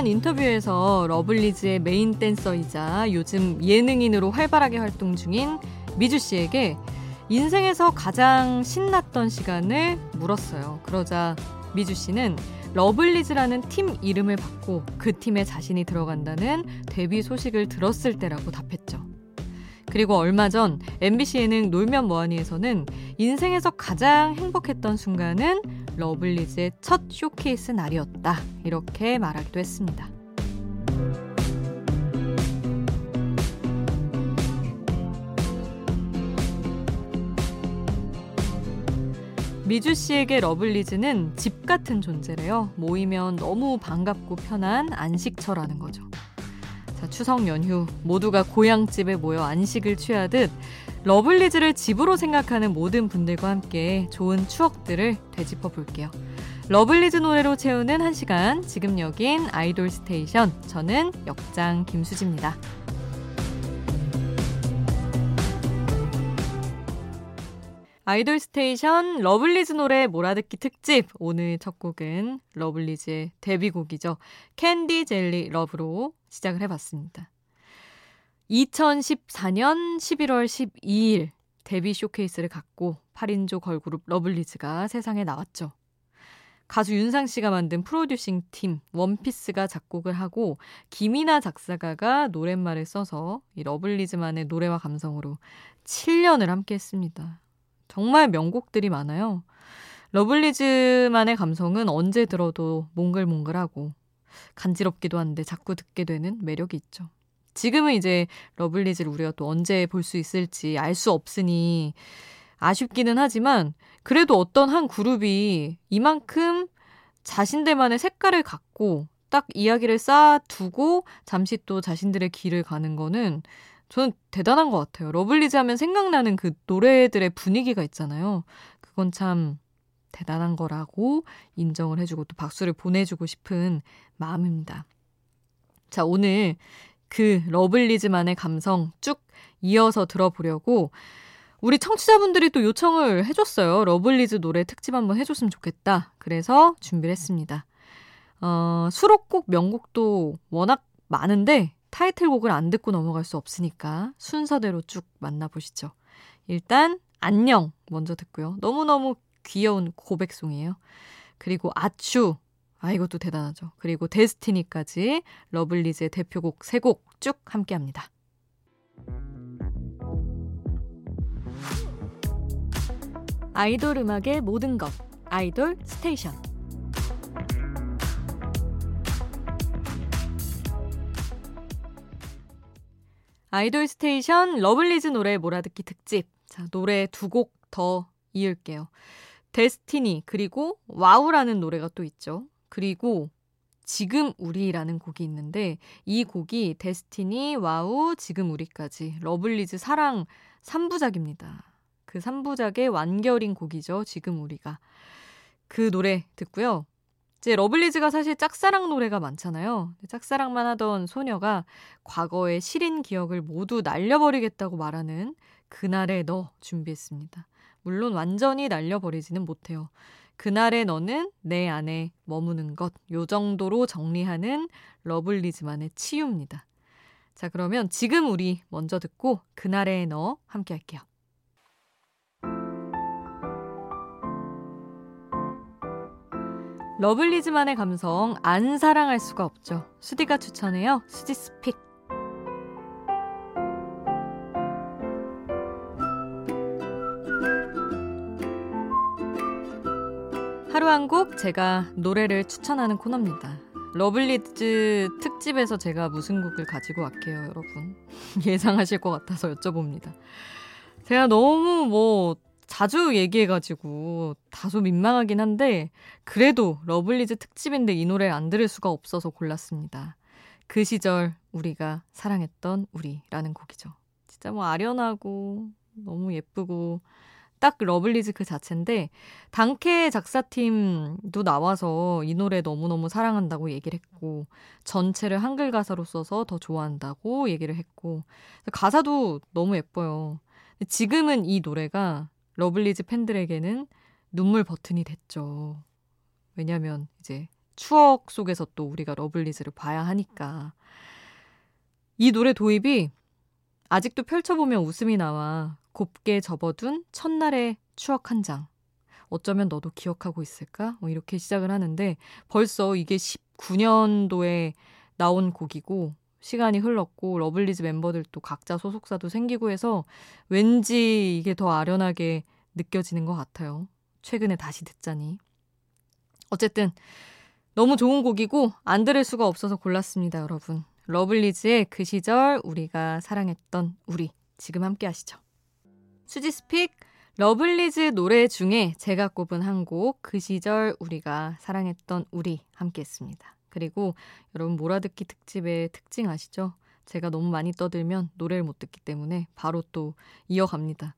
한 인터뷰에서 러블리즈의 메인 댄서이자 요즘 예능인으로 활발하게 활동 중인 미주 씨에게 인생에서 가장 신났던 시간을 물었어요. 그러자 미주 씨는 러블리즈라는 팀 이름을 받고 그 팀에 자신이 들어간다는 데뷔 소식을 들었을 때라고 답했죠. 그리고 얼마 전 MBC 예능 놀면 뭐하니에서는 인생에서 가장 행복했던 순간은 러블리즈의 첫 쇼케이스 날이었다. 이렇게 말하기도 했습니다. 미주 씨에게 러블리즈는 집 같은 존재래요. 모이면 너무 반갑고 편한 안식처라는 거죠. 자, 추석 연휴 모두가 고향집에 모여 안식을 취하듯 러블리즈를 집으로 생각하는 모든 분들과 함께 좋은 추억들을 되짚어 볼게요. 러블리즈 노래로 채우는 한 시간. 지금 여긴 아이돌 스테이션. 저는 역장 김수지입니다. 아이돌 스테이션 러블리즈 노래 몰아듣기 특집 오늘 첫 곡은 러블리즈의 데뷔곡이죠. Candy Jelly Love로 시작을 해봤습니다. 2014년 11월 12일 데뷔 쇼케이스를 갖고 8인조 걸그룹 러블리즈가 세상에 나왔죠. 가수 윤상 씨가 만든 producing 팀 원피스가 작곡을 하고 김이나 작사가가 노랫말을 써서 이 러블리즈만의 노래와 감성으로 7년을 함께 했습니다. 정말 명곡들이 많아요. 러블리즈만의 감성은 언제 들어도 몽글몽글하고 간지럽기도 한데 자꾸 듣게 되는 매력이 있죠. 지금은 이제 러블리즈를 우리가 또 언제 볼 수 있을지 알 수 없으니 아쉽기는 하지만 그래도 어떤 한 그룹이 이만큼 자신들만의 색깔을 갖고 딱 이야기를 쌓아두고 잠시 또 자신들의 길을 가는 거는 저는 대단한 것 같아요. 러블리즈 하면 생각나는 그 노래들의 분위기가 있잖아요. 그건 참 대단한 거라고 인정을 해주고 또 박수를 보내주고 싶은 마음입니다. 자, 오늘 그 러블리즈만의 감성 쭉 이어서 들어보려고 우리 청취자분들이 또 요청을 해줬어요. 러블리즈 노래 특집 한번 해줬으면 좋겠다. 그래서 준비를 했습니다. 어, 수록곡 명곡도 워낙 많은데 타이틀곡을 안 듣고 넘어갈 수 없으니까 순서대로 쭉 만나보시죠. 일단 안녕 먼저 듣고요. 너무너무 귀여운 고백송이에요. 그리고 아추 아 이것도 대단하죠. 그리고 Destiny까지 러블리즈의 대표곡 세 곡 쭉 함께 합니다. 아이돌 음악의 모든 것 아이돌 스테이션 아이돌 스테이션 러블리즈 노래 몰아듣기 특집. 자, 노래 두 곡 더 이을게요. Destiny 그리고 WoW라는 노래가 또 있죠. 그리고 지금 우리라는 곡이 있는데 이 곡이 Destiny, WoW, 지금 우리까지 러블리즈 사랑 3부작입니다. 그 3부작의 완결인 곡이죠. 지금 우리가. 그 노래 듣고요. 이제 러블리즈가 사실 짝사랑 노래가 많잖아요. 짝사랑만 하던 소녀가 과거의 시린 기억을 모두 날려버리겠다고 말하는 그날의 너 준비했습니다. 물론 완전히 날려버리지는 못해요. 그날의 너는 내 안에 머무는 것, 요 정도로 정리하는 러블리즈만의 치유입니다. 자, 그러면 지금 우리 먼저 듣고 그날의 너 함께 할게요. 러블리즈만의 감성 안 사랑할 수가 없죠. 수디가 추천해요. 수지's pick. 한 곡 제가 노래를 추천하는 코너입니다. 러블리즈 특집에서 제가 무슨 곡을 가지고 왔게요, 여러분. 예상하실 것 같아서 여쭤봅니다. 제가 너무 뭐 자주 얘기해가지고 다소 민망하긴 한데 그래도 러블리즈 특집인데 이 노래를 안 들을 수가 없어서 골랐습니다. 그 시절 우리가 사랑했던 우리라는 곡이죠. 진짜 뭐 아련하고 너무 예쁘고 딱 러블리즈 그 자체인데 danke 작사팀도 나와서 이 노래 너무너무 사랑한다고 얘기를 했고 전체를 한글 가사로 써서 더 좋아한다고 얘기를 했고 가사도 너무 예뻐요. 지금은 이 노래가 러블리즈 팬들에게는 눈물 버튼이 됐죠. 왜냐면 이제 추억 속에서 또 우리가 러블리즈를 봐야 하니까. 이 노래 도입이 아직도 펼쳐보면 웃음이 나와 곱게 접어둔 첫날의 추억 한 장. 어쩌면 너도 기억하고 있을까? 뭐 이렇게 시작을 하는데 벌써 이게 19년도에 나온 곡이고 시간이 흘렀고 러블리즈 멤버들도 각자 소속사도 생기고 해서 왠지 이게 더 아련하게 느껴지는 것 같아요. 최근에 다시 듣자니. 어쨌든 너무 좋은 곡이고 안 들을 수가 없어서 골랐습니다, 여러분. 러블리즈의 그 시절 우리가 사랑했던 우리 지금 함께 하시죠. 수지's pick 러블리즈 노래 중에 제가 꼽은 한 곡 그 시절 우리가 사랑했던 우리 함께 했습니다. 그리고 여러분 몰아듣기 특집의 특징 아시죠? 제가 너무 많이 떠들면 노래를 못 듣기 때문에 바로 또 이어갑니다.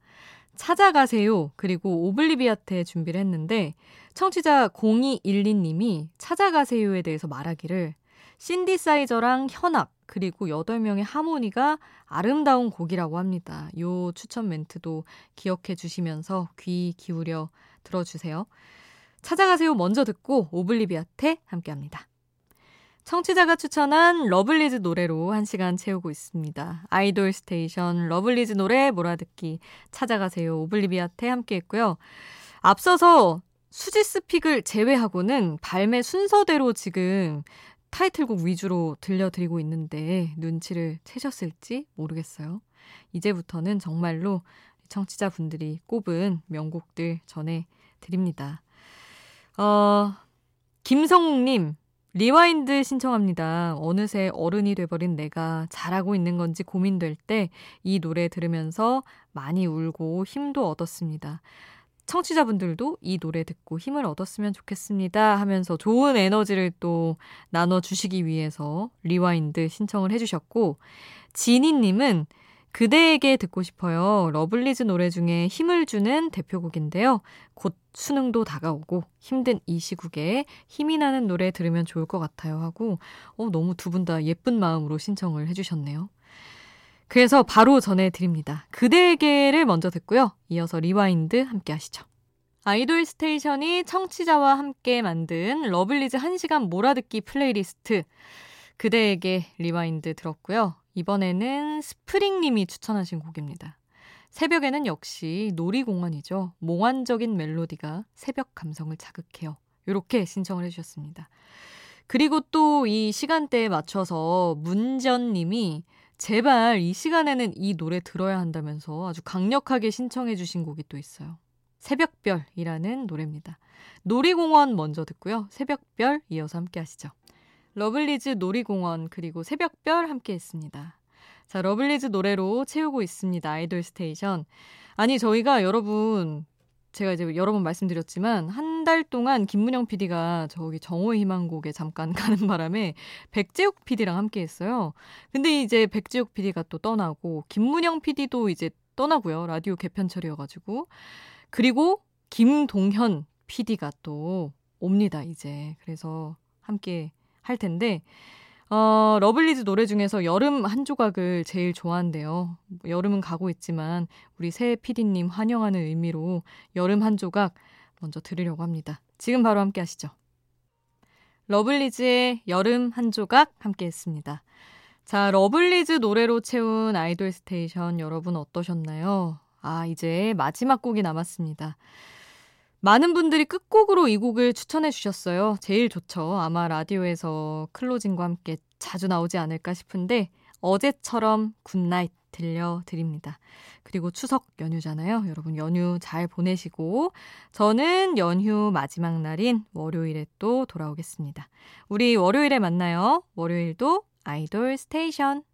찾아가세요. 그리고 Obliviate 준비를 했는데 청취자 0212님이 찾아가세요에 대해서 말하기를 신디사이저랑 현악 그리고 8명의 하모니가 아름다운 곡이라고 합니다. 요 추천 멘트도 기억해 주시면서 귀 기울여 들어주세요. 찾아가세요 먼저 듣고 Obliviate 함께합니다. 청취자가 추천한 러블리즈 노래로 한 시간 채우고 있습니다. 아이돌 스테이션 러블리즈 노래 몰아듣기 찾아가세요. Obliviate 함께 했고요. 앞서서 수지's pick을 제외하고는 발매 순서대로 지금 타이틀곡 위주로 들려드리고 있는데 눈치를 채셨을지 모르겠어요. 이제부터는 정말로 청취자분들이 꼽은 명곡들 전해드립니다. 어, 김성욱님, Rewind 신청합니다. 어느새 어른이 돼버린 내가 잘하고 있는 건지 고민될 때 이 노래 들으면서 많이 울고 힘도 얻었습니다. 청취자분들도 이 노래 듣고 힘을 얻었으면 좋겠습니다 하면서 좋은 에너지를 또 나눠주시기 위해서 Rewind 신청을 해주셨고, 지니님은 그대에게 듣고 싶어요. 러블리즈 노래 중에 힘을 주는 대표곡인데요. 곧 수능도 다가오고 힘든 이 시국에 힘이 나는 노래 들으면 좋을 것 같아요 하고 어, 너무 두 분 다 예쁜 마음으로 신청을 해주셨네요. 그래서 바로 전해드립니다. 그대에게를 먼저 듣고요. 이어서 Rewind 함께 하시죠. 아이돌 스테이션이 청취자와 함께 만든 러블리즈 1시간 몰아듣기 플레이리스트 그대에게 Rewind 들었고요. 이번에는 스프링님이 추천하신 곡입니다. 새벽에는 역시 놀이공원이죠. 몽환적인 멜로디가 새벽 감성을 자극해요. 이렇게 신청을 해주셨습니다. 그리고 또 이 시간대에 맞춰서 문전님이 제발 이 시간에는 이 노래 들어야 한다면서 아주 강력하게 신청해 주신 곡이 또 있어요. 새벽별이라는 노래입니다. 놀이공원 먼저 듣고요. 새벽별 이어서 함께 하시죠. 러블리즈 놀이공원 그리고 새벽별 함께 했습니다. 자, 러블리즈 노래로 채우고 있습니다. 아이돌 스테이션. 아니, 저희가 여러분, 제가 이제 여러 번 말씀드렸지만, 한 달 동안 김문영 PD가 저기 정오의 희망곡에 잠깐 가는 바람에 백재욱 PD랑 함께 했어요. 근데 이제 백재욱 PD가 또 떠나고, 김문영 PD도 이제 떠나고요. 라디오 개편철이어가지고. 그리고 김동현 PD가 또 옵니다, 이제. 그래서 함께 할 텐데, 어, 러블리즈 노래 중에서 여름 한 조각을 제일 좋아한대요. 여름은 가고 있지만 우리 새 PD님 환영하는 의미로 여름 한 조각 먼저 들으려고 합니다. 지금 바로 함께 하시죠. 러블리즈의 여름 한 조각 함께 했습니다. 자, 러블리즈 노래로 채운 아이돌 스테이션 여러분 어떠셨나요? 아, 이제 마지막 곡이 남았습니다. 많은 분들이 끝곡으로 이 곡을 추천해 주셨어요. 제일 좋죠. 아마 라디오에서 closing과 함께 자주 나오지 않을까 싶은데 어제처럼 Good Night 들려드립니다. 그리고 추석 연휴잖아요. 여러분 연휴 잘 보내시고 저는 연휴 마지막 날인 월요일에 또 돌아오겠습니다. 우리 월요일에 만나요. 월요일도 아이돌 스테이션.